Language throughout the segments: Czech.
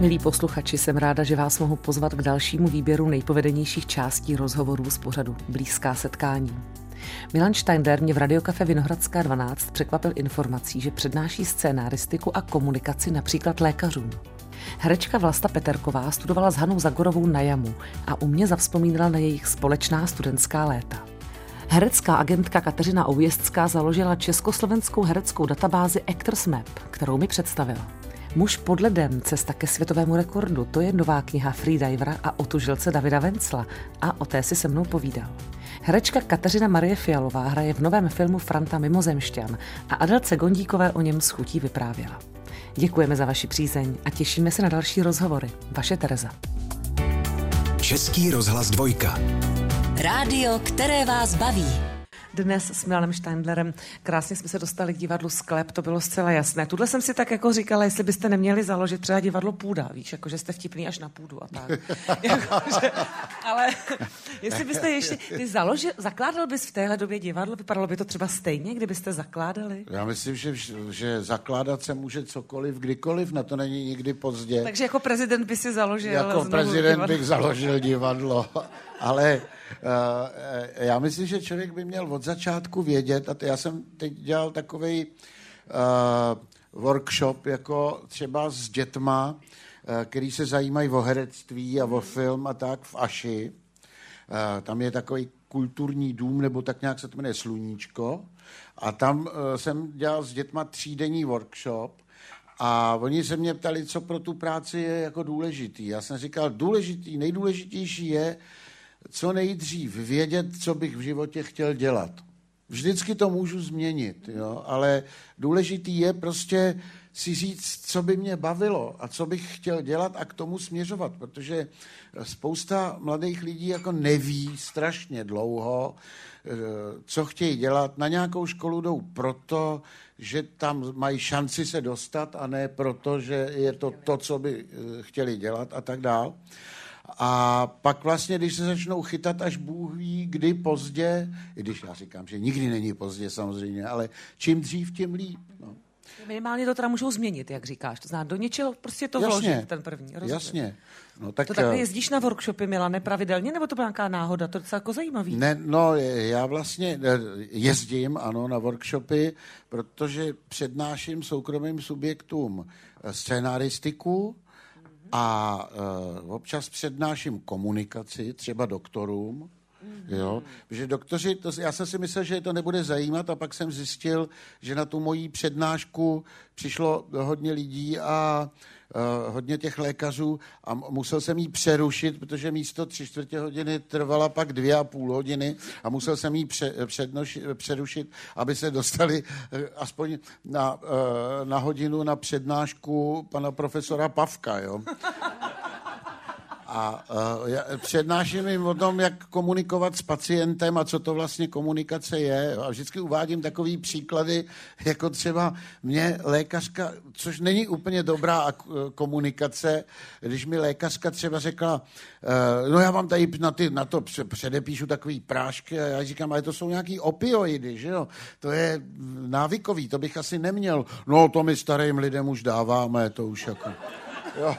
Milí posluchači, jsem ráda, že vás mohu pozvat k dalšímu výběru nejpovedenějších částí rozhovorů z pořadu Blízká setkání. Milan Steindler mě v Radiokafe Vinohradská 12 překvapil informací, že přednáší scénáristiku a komunikaci například lékařům. Herečka Vlasta Peterková studovala s Hanou Zagorovou na Jamu a u mě zavzpomínala na jejich společná studentská léta. Herecká agentka Kateřina Oujezdská založila československou hereckou databázi Actors Map, kterou mi představila. Muž pod ledem, cesta ke světovému rekordu, to je nová kniha Freedivera a otužilce Davida Vencla a o té si se mnou povídal. Herečka Kateřina Marie Fialová hraje v novém filmu Franta Mimozemšťan a Adelce Gondíkové o něm s chutí vyprávěla. Děkujeme za vaši přízeň a těšíme se na další rozhovory. Vaše Tereza. Český rozhlas dvojka. Rádio, které vás baví. Dnes s Milanem Steindlerem krásně jsme se dostali k divadlu Sklep, to bylo zcela jasné. Tuhle jsem si tak jako říkala, jestli byste neměli založit třeba divadlo Půda, víš, jako že jste vtipný až na půdu a tak. jako, že, ale jestli byste ještě, ty založil, zakládal bys v téhle době divadlo, vypadalo by to třeba stejně, kdybyste zakládali? Já myslím, že, že zakládat se může cokoliv, kdykoliv, na to není nikdy pozdě. Takže jako prezident by si založil Jako prezident divadlo. bych založil divadlo, ale uh, já myslím, že člověk by měl od začátku vědět, a já jsem teď dělal takový uh, workshop jako třeba s dětma, uh, který se zajímají o herectví a o film a tak v Aši. Uh, tam je takový kulturní dům, nebo tak nějak se to jmenuje Sluníčko. A tam uh, jsem dělal s dětma třídenní workshop a oni se mě ptali, co pro tu práci je jako důležitý. Já jsem říkal, důležitý, nejdůležitější je co nejdřív vědět, co bych v životě chtěl dělat. Vždycky to můžu změnit, jo? ale důležitý je prostě si říct, co by mě bavilo a co bych chtěl dělat a k tomu směřovat, protože spousta mladých lidí jako neví strašně dlouho, eh, co chtějí dělat. Na nějakou školu jdou proto, že tam mají šanci se dostat a ne proto, že je to to, co by eh, chtěli dělat a tak dál. A pak vlastně, když se začnou chytat až Bůh ví, kdy pozdě, i když já říkám, že nikdy není pozdě samozřejmě, ale čím dřív, tím líp. No. Minimálně to teda můžou změnit, jak říkáš. To znamená, do něčeho prostě to jasně, vložit, ten první. Rozumím. Jasně. No, tak, to takhle eh, jezdíš na workshopy, Mila, nepravidelně, nebo to byla nějaká náhoda? To je docela jako zajímavý. Ne, no, já vlastně eh, jezdím, ano, na workshopy, protože přednáším soukromým subjektům eh, scénaristiku, a uh, občas přednáším komunikaci, třeba doktorům, Mm-hmm. Jo? Protože doktoři, to, já jsem si myslel, že to nebude zajímat a pak jsem zjistil, že na tu moji přednášku přišlo hodně lidí a uh, hodně těch lékařů a musel jsem jí přerušit, protože místo tři čtvrtě hodiny trvala pak dvě a půl hodiny a musel jsem jí pře, přednoši, přerušit, aby se dostali uh, aspoň na, uh, na hodinu na přednášku pana profesora Pavka. Jo? A uh, přednáším jim o tom, jak komunikovat s pacientem a co to vlastně komunikace je. A vždycky uvádím takový příklady, jako třeba mě lékařka, což není úplně dobrá komunikace, když mi lékařka třeba řekla, uh, no já vám tady na, ty, na to předepíšu takový prášky a já říkám, ale to jsou nějaký opioidy, že jo? To je návykový, to bych asi neměl. No to my starým lidem už dáváme, to už jako... Jo.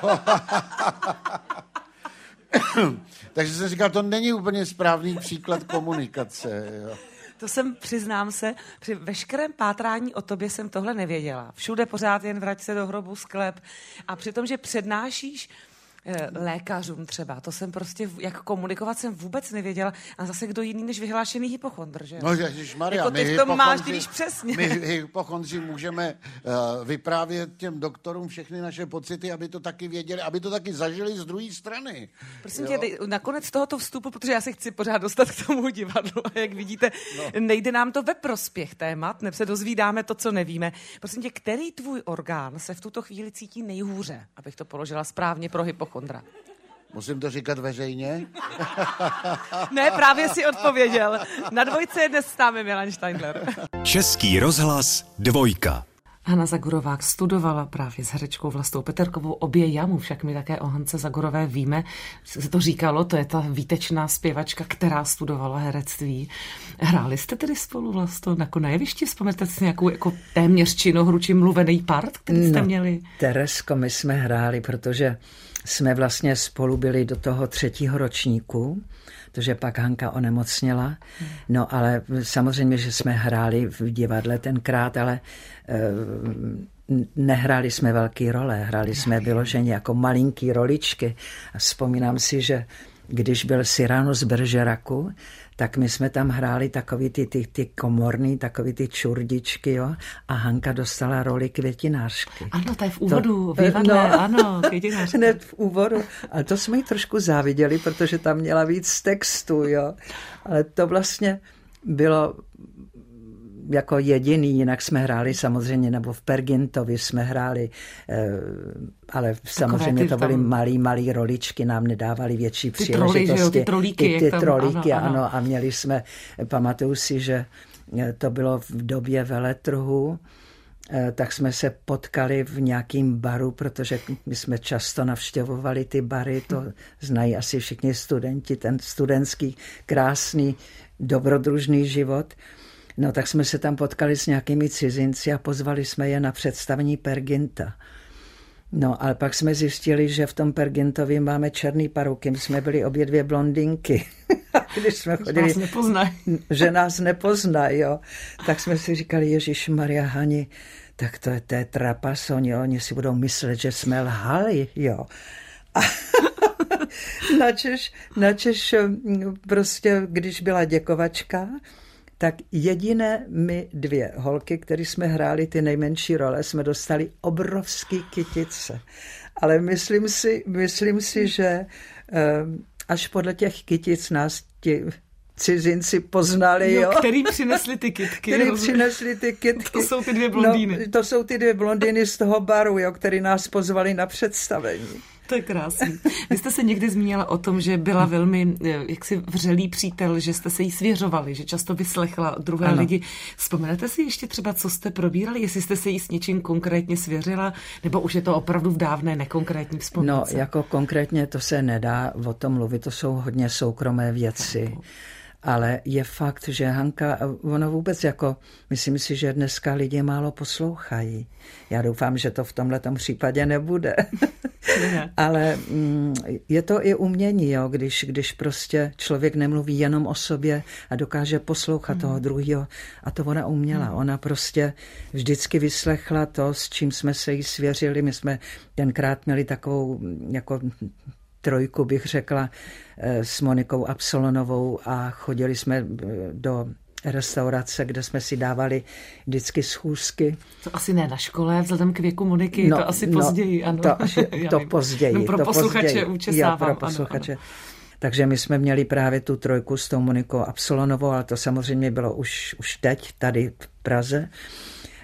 Takže jsem říkal, to není úplně správný příklad komunikace. Jo. To jsem, přiznám se, při veškerém pátrání o tobě jsem tohle nevěděla. Všude pořád jen vrať se do hrobu sklep. A přitom, že přednášíš lékařům třeba. To jsem prostě, jak komunikovat jsem vůbec nevěděla. A zase kdo jiný než vyhlášený hypochondr, že? No Maria, jako ty v tom máš, když přesně. My hypochondři můžeme uh, vyprávět těm doktorům všechny naše pocity, aby to taky věděli, aby to taky zažili z druhé strany. Prosím jo? tě, nakonec tohoto vstupu, protože já se chci pořád dostat k tomu divadlu a jak vidíte, no. nejde nám to ve prospěch témat, neb se dozvídáme to, co nevíme. Prosím tě, který tvůj orgán se v tuto chvíli cítí nejhůře, abych to položila správně pro hypochondr? Hypochondra. Musím to říkat veřejně? ne, právě si odpověděl. Na dvojce je dnes s námi Milan Steindler. Český rozhlas dvojka. Hanna Zagorová studovala právě s herečkou Vlastou Peterkovou obě jamu, však my také o Hance Zagorové víme, se to říkalo, to je ta výtečná zpěvačka, která studovala herectví. Hráli jste tedy spolu Vlasto jako na jevišti? Vzpomněte si nějakou jako téměř činohru či mluvený part, který jste no, měli? Teresko, my jsme hráli, protože jsme vlastně spolu byli do toho třetího ročníku, protože pak Hanka onemocněla. No ale samozřejmě, že jsme hráli v divadle tenkrát, ale eh, nehráli jsme velký role, hráli jsme vyloženě jako malinký roličky. A vzpomínám si, že když byl Cyrano z Beržeraku, tak my jsme tam hráli takový ty, ty, ty komorný, takový ty čurdičky, jo, a Hanka dostala roli květinářky. Ano, to je v úvodu, to, vývadle, no, ano, květinářka. Hned v úvodu, ale to jsme jí trošku záviděli, protože tam měla víc textu, jo, ale to vlastně bylo jako jediný, jinak jsme hráli samozřejmě, nebo v Pergintovi jsme hráli, eh, ale samozřejmě to byly tam... malý, malý roličky, nám nedávali větší ty příležitosti. Troli, ty trolíky. Ty, ty tam, trolíky, ano, ano. ano, a měli jsme, pamatuju si, že eh, to bylo v době veletrhu, eh, tak jsme se potkali v nějakým baru, protože my jsme často navštěvovali ty bary, to znají asi všichni studenti, ten studentský krásný dobrodružný život. No tak jsme se tam potkali s nějakými cizinci a pozvali jsme je na představení Perginta. No, ale pak jsme zjistili, že v tom Pergintovi máme černý paruky. My jsme byli obě dvě blondinky. Když jsme chodili, nás nepoznají. že nás nepoznají, jo. Tak jsme si říkali, Ježíš Maria Hani, tak to je, to je trapason, jo. Oni si budou myslet, že jsme lhali, jo. A načež, načež prostě, když byla děkovačka, tak jediné my dvě holky, které jsme hráli ty nejmenší role, jsme dostali obrovský kytice. Ale myslím si, myslím si že ehm, až podle těch kytic nás ti cizinci poznali, jo. jo. Který přinesli ty kytky. Který přinesli ty kytky. To jsou ty dvě blondýny. No, to jsou ty dvě blondýny z toho baru, jo, který nás pozvali na představení. To je krásný. Vy jste se někdy zmínila o tom, že byla velmi eh, jaksi vřelý přítel, že jste se jí svěřovali, že často vyslechla druhé ano. lidi. Vzpomenete si ještě třeba, co jste probírali, jestli jste se jí s něčím konkrétně svěřila, nebo už je to opravdu v dávné nekonkrétní vzpomínce? No, jako konkrétně to se nedá o tom mluvit, to jsou hodně soukromé věci. Tak ale je fakt, že Hanka, ona vůbec jako, myslím si, že dneska lidi málo poslouchají. Já doufám, že to v tomhle případě nebude. ale mm, je to i umění, jo, když, když prostě člověk nemluví jenom o sobě a dokáže poslouchat mm. toho druhého. A to ona uměla. Mm. Ona prostě vždycky vyslechla to, s čím jsme se jí svěřili. My jsme tenkrát měli takovou jako trojku, bych řekla, eh, s Monikou Absolonovou a chodili jsme eh, do restaurace, kde jsme si dávali vždycky schůzky. To asi ne na škole, vzhledem k věku Moniky, no, to asi no, později, ano. To, to později. No, pro to posluchače později. Jo, pro posluchače. Ano, ano. Takže my jsme měli právě tu trojku s tou Monikou Absolonovou, ale to samozřejmě bylo už, už teď, tady v Praze.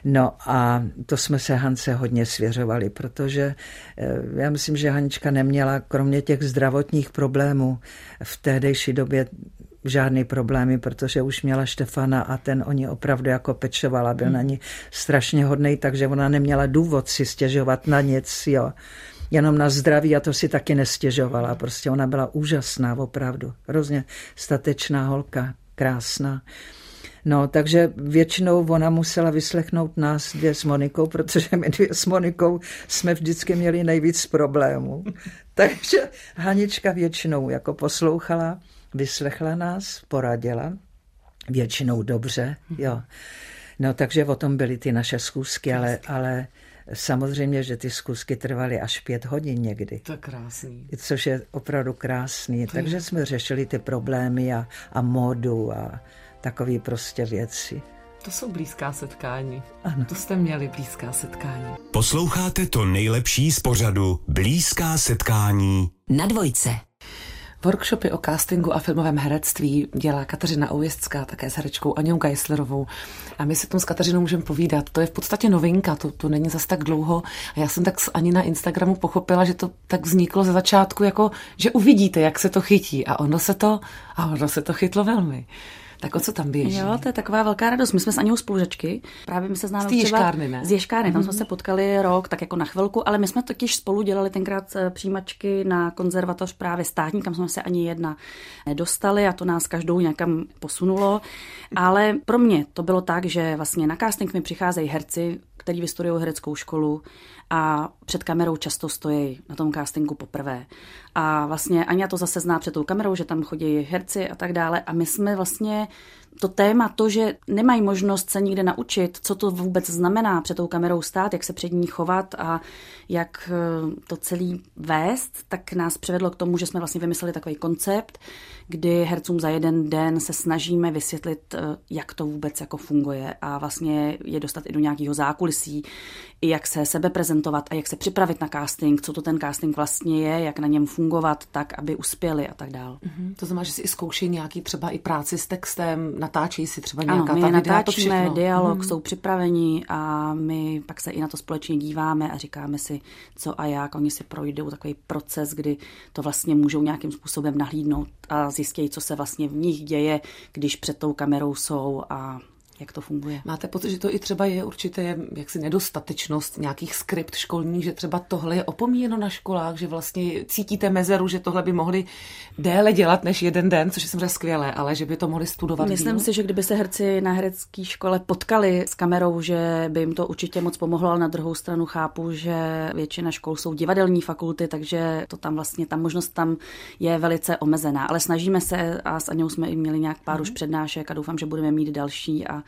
No a to jsme se Hance hodně svěřovali, protože eh, já myslím, že Hanička neměla kromě těch zdravotních problémů v tehdejší době žádný problémy, protože už měla Štefana a ten o ní opravdu jako pečovala, byl hmm. na ní strašně hodný, takže ona neměla důvod si stěžovat na nic, jo. Jenom na zdraví a to si taky nestěžovala. Prostě ona byla úžasná, opravdu. Hrozně statečná holka, krásná. No, takže většinou ona musela vyslechnout nás dvě s Monikou, protože my dvě s Monikou jsme vždycky měli nejvíc problémů. takže Hanička většinou jako poslouchala, vyslechla nás, poradila, většinou dobře, jo. No, takže o tom byly ty naše zkusky, ale, ale Samozřejmě, že ty zkusky trvaly až pět hodin někdy. To je krásný. Což je opravdu krásný. To Takže je... jsme řešili ty problémy a, a modu a, takové prostě věci. To jsou blízká setkání. Ano. To jste měli blízká setkání. Posloucháte to nejlepší z pořadu Blízká setkání. Na dvojce. Workshopy o castingu a filmovém herectví dělá Kateřina Oujistská také s herečkou Aňou Geislerovou. A my si tom s Kateřinou můžeme povídat. To je v podstatě novinka, to, to není zas tak dlouho. A já jsem tak ani na Instagramu pochopila, že to tak vzniklo ze začátku, jako že uvidíte, jak se to chytí. A ono se to, a ono se to chytlo velmi. Tak o co tam běží? Jo, to je taková velká radost. My jsme s Aněou spolužečky. Právě my se známe z ješkárny, ne? Z ješkárny, tam mm-hmm. jsme se potkali rok, tak jako na chvilku, ale my jsme totiž spolu dělali tenkrát eh, přijímačky na konzervatoř právě státní, kam jsme se ani jedna nedostali a to nás každou nějakam posunulo. Ale pro mě to bylo tak, že vlastně na casting mi přicházejí herci, který vystudují hereckou školu a před kamerou často stojí na tom castingu poprvé. A vlastně Anja to zase zná před tou kamerou, že tam chodí herci a tak dále. A my jsme vlastně to téma, to, že nemají možnost se nikde naučit, co to vůbec znamená před tou kamerou stát, jak se před ní chovat a jak eh, to celý vést, tak nás přivedlo k tomu, že jsme vlastně vymysleli takový koncept, kdy hercům za jeden den se snažíme vysvětlit, eh, jak to vůbec jako funguje a vlastně je dostat i do nějakého zákulisí, i jak se sebe prezentovat a jak se připravit na casting, co to ten casting vlastně je, jak na něm fungovat tak, aby uspěli a tak dál. Mm-hmm. To znamená, že si i zkouší nějaký třeba i práci s textem, natáčí si třeba nějaká ano, my ta videa, natáčíme, to dialog, mm-hmm. jsou připraveni a my pak se i na to společně díváme a říkáme si, co a jak. Oni si projdou takový proces, kdy to vlastně můžou nějakým způsobem nahlídnout a zjistějí, co se vlastně v nich děje, když před tou kamerou jsou a jak to funguje. Máte pocit, že to i třeba je určitě jaksi nedostatečnost nějakých skript školních, že třeba tohle je opomíjeno na školách, že vlastně cítíte mezeru, že tohle by mohli déle dělat než jeden den, což je samozřejmě skvělé, ale že by to mohli studovat. Myslím díl? si, že kdyby se herci na herecké škole potkali s kamerou, že by jim to určitě moc pomohlo, ale na druhou stranu chápu, že většina škol jsou divadelní fakulty, takže to tam vlastně, ta možnost tam je velice omezená. Ale snažíme se a s Aňou jsme i měli nějak pár mm. už přednášek a doufám, že budeme mít další a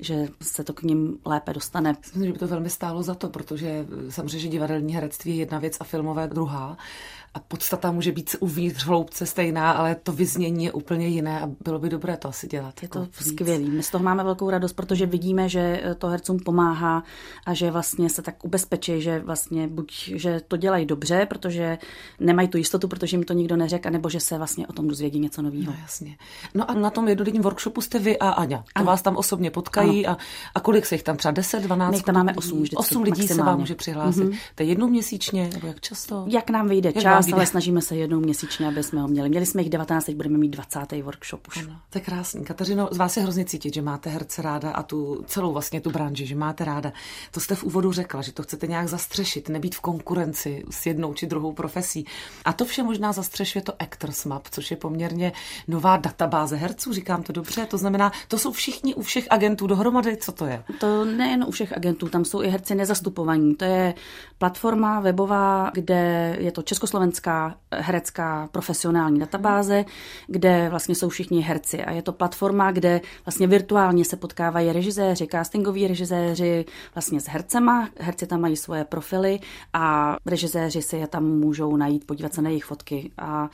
že se to k ním lépe dostane. Myslím, že by to velmi stálo za to, protože samozřejmě, divadelní herectví je jedna věc a filmové druhá a podstata může být uvnitř hloubce stejná, ale to vyznění je úplně jiné a bylo by dobré to asi dělat. Je jako to skvělé. My z toho máme velkou radost, protože vidíme, že to hercům pomáhá a že vlastně se tak ubezpečí, že vlastně buď, že to dělají dobře, protože nemají tu jistotu, protože jim to nikdo neřekl, nebo že se vlastně o tom dozvědí něco nového. No, jasně. No a na tom jednodenním workshopu jste vy a Aňa. To ano. vás tam osobně potkají a, a kolik se jich tam třeba 10, 12? My tam máme 8 vždycky, 8 lidí maximálně. se vám může přihlásit. Mm-hmm. To je jednou měsíčně, nebo jak často? Jak nám vyjde čas, ale snažíme se jednou měsíčně, aby jsme ho měli. Měli jsme jich 19, teď budeme mít 20. workshop už. Ano, to je krásný. Kateřino, z vás je hrozně cítit, že máte herce ráda a tu celou vlastně tu branži, že máte ráda. To jste v úvodu řekla, že to chcete nějak zastřešit, nebýt v konkurenci s jednou či druhou profesí. A to vše možná zastřešuje to Actors Map, což je poměrně nová databáze herců, říkám to dobře. To znamená, to jsou všichni u všech agentů dohromady, co to je? To nejen u všech agentů, tam jsou i herci nezastupovaní. To je platforma webová, kde je to československá herecká profesionální databáze, kde vlastně jsou všichni herci a je to platforma, kde vlastně virtuálně se potkávají režiséři, castingoví režiséři vlastně s hercema, herci tam mají svoje profily a režiséři si je tam můžou najít, podívat se na jejich fotky a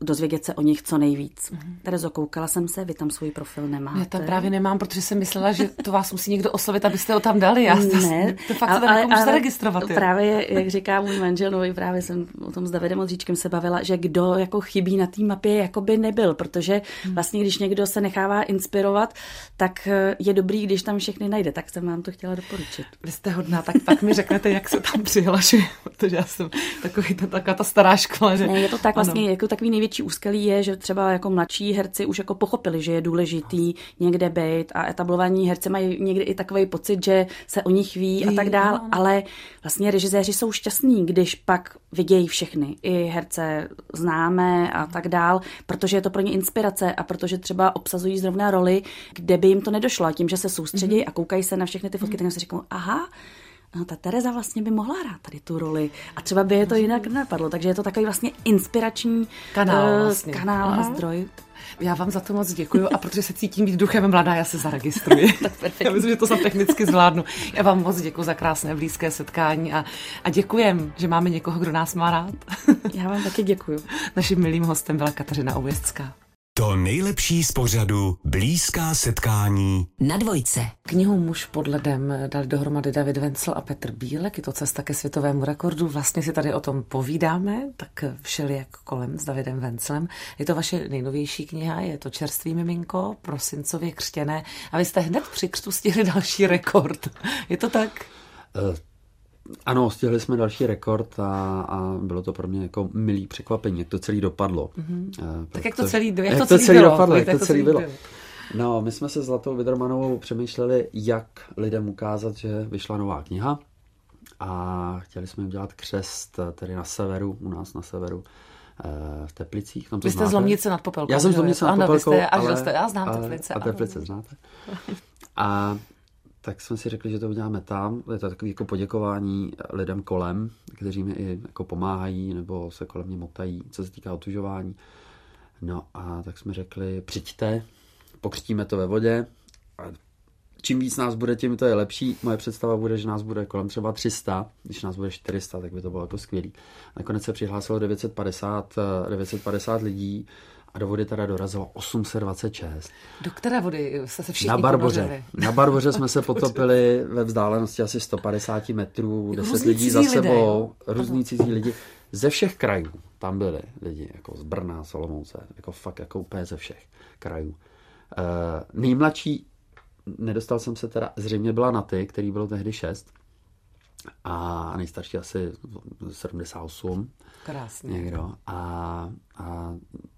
dozvědět se o nich co nejvíc. Mm-hmm. Terezo, koukala jsem se, vy tam svůj profil nemáte. Já tam právě nemám, protože jsem myslela, že to vás musí někdo oslovit, abyste ho tam dali. Já ne, to fakt ale, ale, zaregistrovat. Právě, jak říká můj manžel, no, právě jsem o tom s Davidem Odříčkem se bavila, že kdo jako chybí na té mapě, jako by nebyl, protože hmm. vlastně, když někdo se nechává inspirovat, tak eh, je dobrý, když tam všechny najde. Tak jsem vám to chtěla doporučit. Vy jste hodná, tak pak mi řeknete, jak se tam přihlašuje, protože já jsem takový, ta, taková ta stará škola. Že... Ne, je to tak vlastně, ano. jako takový největší úskalí je, že třeba jako mladší herci už jako pochopili, že je důležitý někde být a etablovaní herci mají někdy i takový pocit, že se o nich ví a tak dál, ale vlastně režiséři jsou šťastní, když pak vidějí všechny, i herce známe a tak dál, protože je to pro ně inspirace a protože třeba obsazují zrovna roli, kde by jim to nedošlo. A tím, že se soustředí mm-hmm. a koukají se na všechny ty fotky, mm-hmm. tak si říkají, aha, no ta Tereza vlastně by mohla hrát tady tu roli a třeba by je to jinak nenapadlo, takže je to takový vlastně inspirační kanál, uh, vlastně. kanál a zdroj. Já vám za to moc děkuji a protože se cítím být duchem mladá, já se zaregistruji. tak Já myslím, že to za technicky zvládnu. Já vám moc děkuji za krásné blízké setkání a, a děkujem, že máme někoho, kdo nás má rád. Já vám taky děkuji. Naším milým hostem byla Kateřina Oujestská. To nejlepší z pořadu Blízká setkání na dvojce. Knihu Muž pod ledem dali dohromady David Vencel a Petr Bílek. Je to cesta ke světovému rekordu. Vlastně si tady o tom povídáme, tak všelijak kolem s Davidem Venclem. Je to vaše nejnovější kniha, je to Čerstvý miminko, prosincově křtěné. A vy jste hned při křtu stihli další rekord. Je to tak? Uh. Ano, stihli jsme další rekord a, a bylo to pro mě jako milý překvapení, jak to celý dopadlo. Mm-hmm. Uh, tak jak to celý, jak, jak to celý, celý dopadlo, jak to celý bylo. bylo. No, my jsme se s Zlatou Vidromanovou přemýšleli, jak lidem ukázat, že vyšla nová kniha a chtěli jsme udělat křest tedy na severu, u nás na severu, v Teplicích. Tam to vy jste znáte? z Lomnice nad Popelkou. Já jsem z že jo? Lomnice nad Ano, vy Popelkou, jste, až ale- jste, já znám a- Teplice. A ano. Teplice znáte. A tak jsme si řekli, že to uděláme tam. Je to takové jako poděkování lidem kolem, kteří mi i jako pomáhají nebo se kolem mě motají, co se týká otužování. No a tak jsme řekli, přijďte, pokřtíme to ve vodě. A čím víc nás bude, tím to je lepší. Moje představa bude, že nás bude kolem třeba 300. Když nás bude 400, tak by to bylo jako skvělý. Nakonec se přihlásilo 950, eh, 950 lidí a do vody teda dorazilo 826. Do které vody jste se všichni Na Barboře. ponořili? Na Barboře jsme se potopili ve vzdálenosti asi 150 metrů, Jako 10 různí lidí za lidé, sebou, jo? různí cizí lidi. Ze všech krajů tam byli lidi, jako z Brna, z Olomouce, jako fakt jako úplně ze všech krajů. Uh, nejmladší, nedostal jsem se teda, zřejmě byla na ty, který bylo tehdy 6 a nejstarší asi 78 Krásně. někdo a, a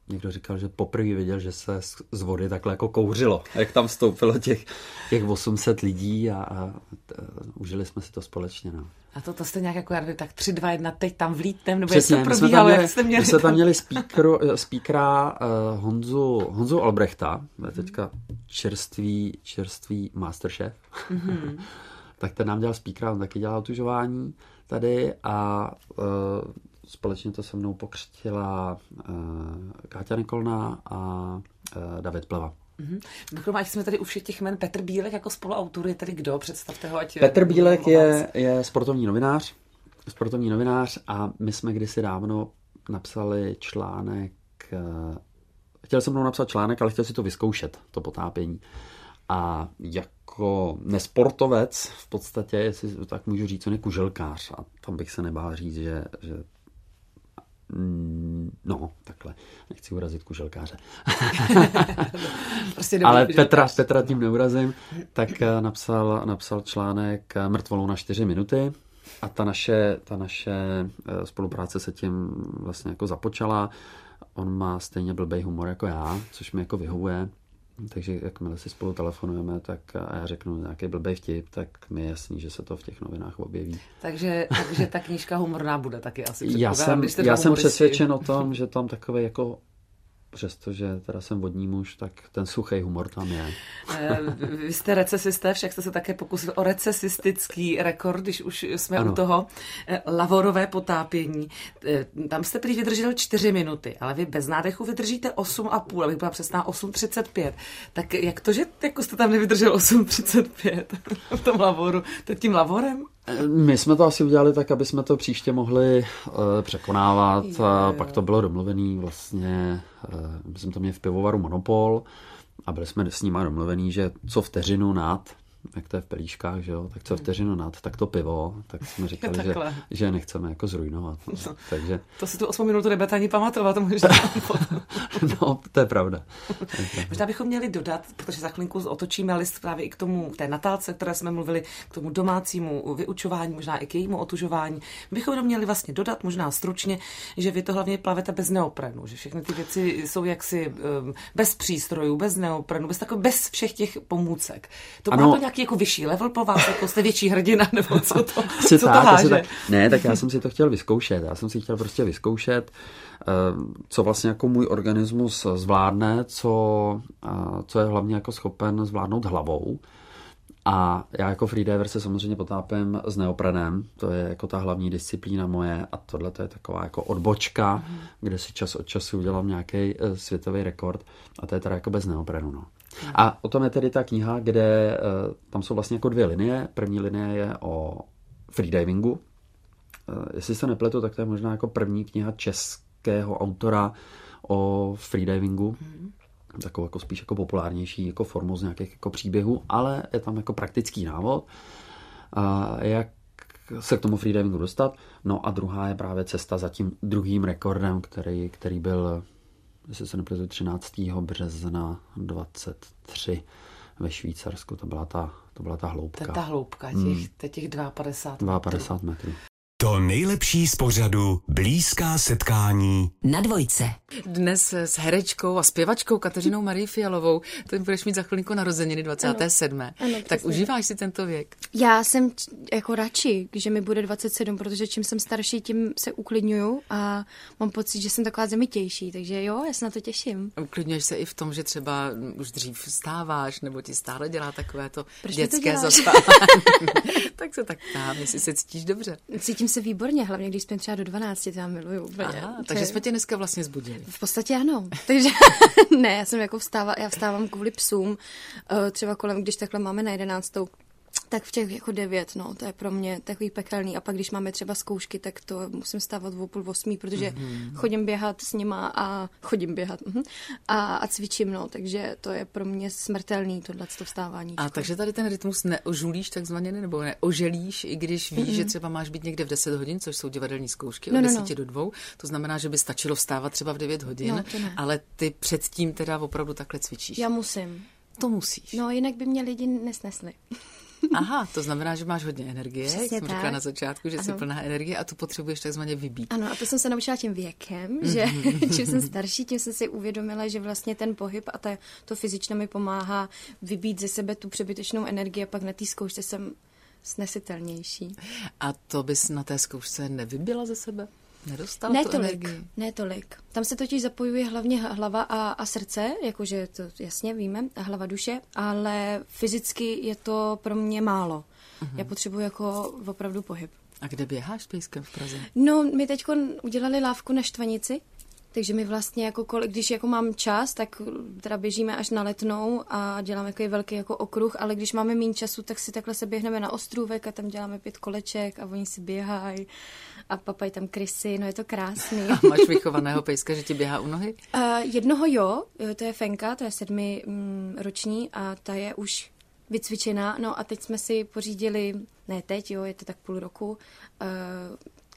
někdo říkal, že poprvé viděl, že se z, vody takhle jako kouřilo, jak tam vstoupilo těch, těch 800 lidí a, a t, užili jsme si to společně. No. A to, to jste nějak jako, nevím, tak 3, 2, 1, teď tam vlítnem, nebo Přesně, jak to probíhalo, měli, jak jste měli my jsme tam měli speaker, speakera uh, Honzu, Honzu Albrechta, je teďka čerstvý, čerstvý masterchef. Mhm. tak ten nám dělal speakera, on taky dělal tužování tady a uh, společně to se mnou pokřtila uh, Káťa Nikolná a uh, David Pleva. Mimochodem, ať jsme tady u všech těch jmen, Petr Bílek jako spoluautor je tady kdo? Představte ho, ať... Petr Bílek je, je sportovní novinář, sportovní novinář a my jsme kdysi dávno napsali článek, eh, chtěl jsem mnou napsat článek, ale chtěl si to vyzkoušet, to potápění. A jako nesportovec v podstatě, jestli tak můžu říct, on je kuželkář a tam bych se nebál říct, že, že no, takhle, nechci urazit kuželkáře. Prostě Ale Petra, Petra tím neurazím, tak eh, napsal, napsal článek eh, Mrtvolou na 4 minuty a ta naše, ta naše eh, spolupráce se tím vlastně jako započala. On má stejně blbej humor jako já, což mi jako vyhovuje. Takže jakmile si spolu telefonujeme, tak a já řeknu nějaký blbej vtip, tak mi je jasný, že se to v těch novinách objeví. Takže, takže ta knížka humorná bude taky asi. Já jsem, já jsem přesvědčen o tom, že tam takový jako přestože teda jsem vodní muž, tak ten suchý humor tam je. Eh, Vy jste recesisté, však jste se také pokusil o recesistický rekord, když už jsme Ano. u toho. Eh, Lavorové potápění. Eh, Tam jste prý vydržel 4 minuty, ale vy bez nádechu vydržíte 8,5, abych byla přesná 8,35. Tak jak to, že jako jste tam nevydržel 8,35 v tom lavoru? To tím lavorem? My jsme to asi udělali tak, aby jsme to příště mohli uh, překonávat. Jo, jo. pak to bylo domluvený vlastně, uh, my jsme to měli v pivovaru Monopol a byli jsme s nimi domluvený, že co vteřinu nad, jak to je v pelíškách, že jo, tak co vteřinu nad, tak to pivo, tak jsme říkali, že, že nechceme jako zrujnovat. No. Takže, To si tu 8 minutu nebudete ani pamatovat, možná. no, to je pravda. To je pravda. Možná bychom měli dodat, protože za chvilinku otočíme list právě i k tomu, k té natálce, které jsme mluvili, k tomu domácímu vyučování, možná i k jejímu otužování. Bychom jenom měli vlastně dodat, možná stručně, že vy to hlavně plavete bez neoprenu, že všechny ty věci jsou jaksi um, bez přístrojů, bez neoprenu, bez takové, bez všech těch pomůcek. To má Ano. to nějaký jako vyšší level po vás, jako jste větší hrdina, nebo co to, co to tak, háže? tak. Ne, tak já jsem si to chtěl vyzkoušet. Já jsem si chtěl prostě vyzkoušet, eh, co vlastně jako můj organismus zvládne, co, eh, co je hlavně jako schopen zvládnout hlavou. A já jako freediver se samozřejmě potápím s neoprenem, to je jako ta hlavní disciplína moje a tohle to je taková jako odbočka, kde si čas od času udělám nějaký eh, světový rekord a to je teda jako bez neoprenu. No. A o tom je tedy ta kniha, kde eh, tam jsou vlastně jako dvě linie. První linie je o freedivingu. Eh, Jestli se nepletu, tak to je možná jako první kniha českého autora o freedivingu. Takovou jako spíš jako populárnější jako formu z nějakých jako příběhů, ale je tam jako praktický návod, a jak se k tomu freedivingu dostat. No a druhá je právě cesta za tím druhým rekordem, který, který byl, jestli se nepletu, 13. března 23 ve Švýcarsku. To byla ta, to byla ta To hloubka. je ta hloubka, těch, Hmm. těch, těch 52 metrů. 52 metrů. To nejlepší z pořadu Blízká setkání Na dvojce. Dnes s herečkou a zpěvačkou Kateřinou Marie Fialovou, to budeš mít za chvilinku narozeniny 27. Ano, ano, tak přesně. užíváš si tento věk? Já jsem jako radši, že mi bude 27, protože čím jsem starší, tím se uklidňuju a mám pocit, že jsem taková zemitější, takže jo, já se na to těším. Uklidňuješ se i v tom, že třeba už dřív vstáváš, nebo ti stále dělá takové to Proč dětské zaspávání. tak se tak ptám, jestli se cítíš dobře. Cítím se výborně, hlavně když jsme třeba do 12, to já miluju úplně. Aha, takže jsme tě dneska vlastně zbudili. V podstatě ano. Takže ne, já jsem jako vstává, já vstávám kvůli psům, eh, třeba kolem, když takhle máme na jedenáctou, tak v těch jako devět, no, to je pro mě takový pekelný. A pak, když máme třeba zkoušky, tak to musím stávat v půl osmí, protože mm-hmm. chodím běhat s nima a chodím běhat mm-hmm, a, a cvičím, no, takže to je pro mě smrtelný, tohle to vstávání. A takže tady ten rytmus neožulíš takzvaně, nebo neoželíš, i když víš, že třeba máš být někde v 10 hodin, což jsou divadelní zkoušky No, od no, 10 no. do 2, to znamená, že by stačilo vstávat třeba v 9 hodin, No, ale ty předtím teda opravdu takhle cvičíš. Já musím. To musíš. No, jinak by mě lidi nesnesli. Aha, to znamená, že máš hodně energie, jak Přesně jsem řekla tak. na začátku, že jsi Ano. plná energie a tu potřebuješ takzvaně vybít. Ano, a to jsem se naučila tím věkem, že čím jsem starší, tím jsem si uvědomila, že vlastně ten pohyb a ta, to fyzično mi pomáhá vybít ze sebe tu přebytečnou energii a pak na té zkoušce jsem snesitelnější. A to bys na té zkoušce nevybila ze sebe? Nedostala Ne tolik, energii? ne tolik. Tam se totiž zapojuje hlavně hlava a, a srdce, jakože to jasně víme, a hlava duše, ale fyzicky je to pro mě málo. Já potřebuji jako opravdu pohyb. A kde běháš s pejskem v Praze? No, my teď udělali lávku na Štvanici, takže my vlastně, jako kol, když jako mám čas, tak teda běžíme až na letnou a děláme takový velký jako okruh, ale když máme méně času, tak si takhle se běhneme na ostrůvek a tam děláme pět koleček a oni si běhají a papají tam krysy, no je to krásný. A máš vychovaného pejska, že ti běhá u nohy? Uh, jednoho jo, jo, to je Fenka, to je sedmi mm, roční a ta je už vycvičená. No a teď jsme si pořídili, ne teď, jo, je to tak půl roku, uh,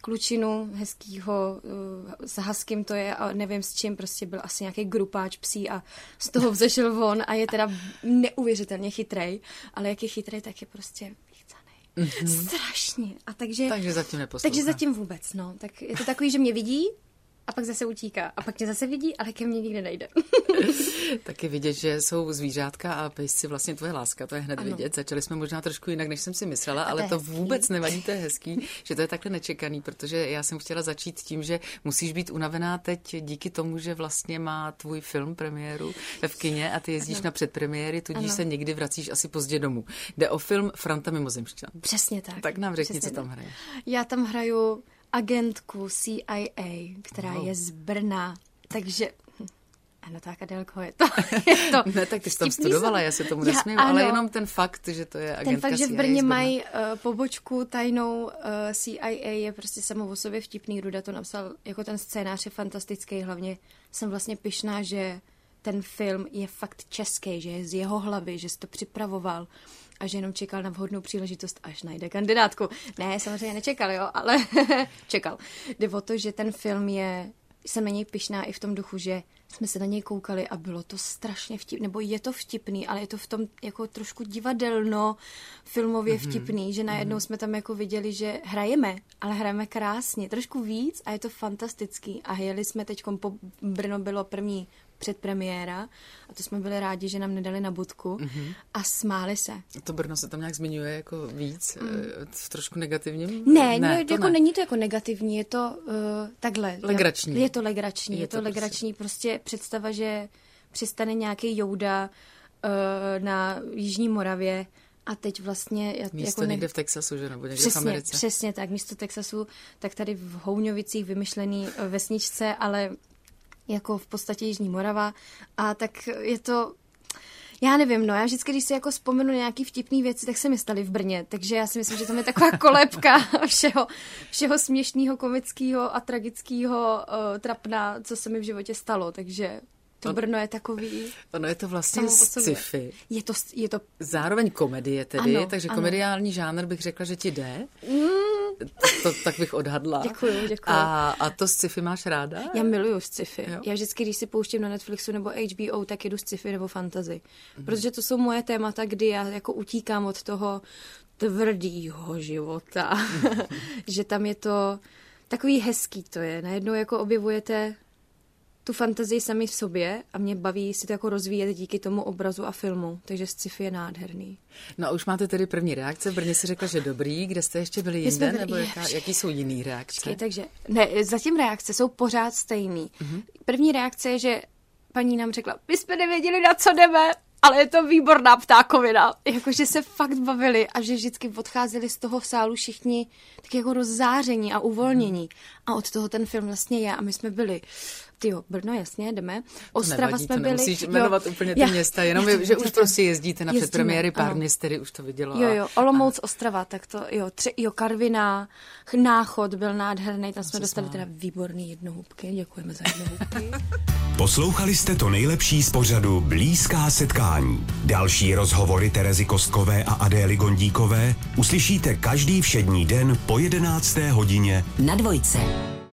klučinu hezkýho, uh, s haským to je a nevím s čím, prostě byl asi nějaký grupáč psí a z toho vzešel von a je teda neuvěřitelně chytrej, ale jak je chytrej, tak je prostě vychcanej. Mm-hmm. Strašně. A takže, Takže zatím neposlouchá. takže zatím vůbec, no. Tak je to takový, že mě vidí, a pak zase utíká. A pak mě zase vidí, ale ke mně nikdy nejde. Taky vidět, že jsou zvířátka a pejsci vlastně tvoje láska, to je hned Ano. vidět. Začali jsme možná trošku jinak, než jsem si myslela, ale je to hezký. vůbec nevadí, to je hezký, že to je takhle nečekaný, protože já jsem chtěla začít tím, že musíš být unavená teď díky tomu, že vlastně má tvůj film premiéru v kině a ty jezdíš na předpremiéry, tudíž Ano. se někdy vracíš asi pozdě domů. Jde o film Franta Mimozemšťan. Přesně tak. Tak nám řekni, Přesně co tam hraje. Já tam hraju agentku CIA, která Wow. je z Brna. Takže... hm, Ano, tak Adelko, je to, je to Ne, tak ty jsi tam studovala, jsem- já se tomu Já- nesmím, ale ano. jenom ten fakt, že to je Ten agentka fakt, že v Brně mají uh, pobočku tajnou uh, CIA je prostě samou o sobě vtipný. Ruda to napsal, jako ten scénář je fantastický. Hlavně jsem vlastně pyšná, že ten film je fakt český, že je z jeho hlavy, že si to připravoval a že jenom čekal na vhodnou příležitost, až najde kandidátku. Ne, samozřejmě nečekal, jo, ale čekal. Jde o to, že ten film je, jsem na něj pyšná i v tom duchu, že jsme se na něj koukali a bylo to strašně vtipný, nebo je to vtipný, ale je to v tom jako trošku divadelno filmově Mhm. mm-hmm. vtipný, že najednou jsme tam jako viděli, že hrajeme, ale hrajeme krásně, trošku víc a je to fantastický. A jeli jsme teď po Brno bylo první předpremiéra a to jsme byli rádi, že nám nedali na budku Mhm. mm-hmm. a smáli se. To Brno se tam nějak zmiňuje jako víc, mm. v trošku negativním? Ne, ne ne to jako ne. není to jako negativní, je to uh, takhle. Legrační. Je to legrační, Je je, to to, prostě. legrační. Prostě představa, že přistane nějaký Jouda uh, na Jižní Moravě a teď vlastně... já- Místo jako někde v Texasu, že? Nebo někde v Přesně, Americe. přesně tak. Místo Texasu, tak tady v Houňovicích vymyšlený eh, vesničce, ale jako v podstatě Jižní Morava. A tak je to já nevím, no, já vždycky, když si jako vzpomenu nějaký vtipný věci, tak se mi staly v Brně, takže já si myslím, že tam je taková kolébka všeho, všeho směšného, komického a tragického uh, trapna, co se mi v životě stalo, takže to On- Brno je takový Ono je to vlastně sci-fi. Je to, je to Zároveň komedie tedy, Ano, takže ano. komediální žánr bych řekla, že ti jde. To, tak bych odhadla. Děkuju, děkuju. A, a to sci-fi máš ráda? Já miluju sci-fi. Jo. Já vždycky, když si pouštím na Netflixu nebo HBO, tak jedu sci-fi nebo fantasy. Mhm. Protože to jsou moje témata, kdy já jako utíkám od toho tvrdýho života. že tam je to takový hezký to je. Najednou jako objevujete tu fantazii sami v sobě a mě baví si to jako rozvíjet díky tomu obrazu a filmu. Takže sci-fi je nádherný. No a už máte tedy první reakce. V Brně si řekla, že dobrý. Kde jste ještě byli jinde? byli- Nebo jaká, jaký jsou jiný reakce? Počkej, takže ne, zatím reakce jsou pořád stejný. Mm-hmm. První reakce je, že paní nám řekla, my jsme nevěděli, na co jdeme, ale je to výborná ptákovina. Jakože se fakt bavili a že vždycky odcházeli z toho sálu všichni tak jako rozzáření a uvolnění. A od toho ten film vlastně je a my jsme byli Tyjo, Brno, jasně, jdeme. Ostrava Nevadí, jsme to byli. nemusíš jmenovat úplně ty Já- města, jenom já je, že já už to- prostě jezdíte na jezdíme, předpremiéry, pár ano. měst, který už to vidělo. Jo, a- jo, Olomouc, Ostrava, tak to, jo, tři, jo, Karviná, Náchod byl nádherný, tam jsme dostali teda výborný jednohubky, děkujeme za jednohubky. Poslouchali jste to nejlepší z pořadu Blízká setkání. Další rozhovory Terezy Kostkové a Adély Gondíkové uslyšíte každý všední den po 11. hodině Na dvojce.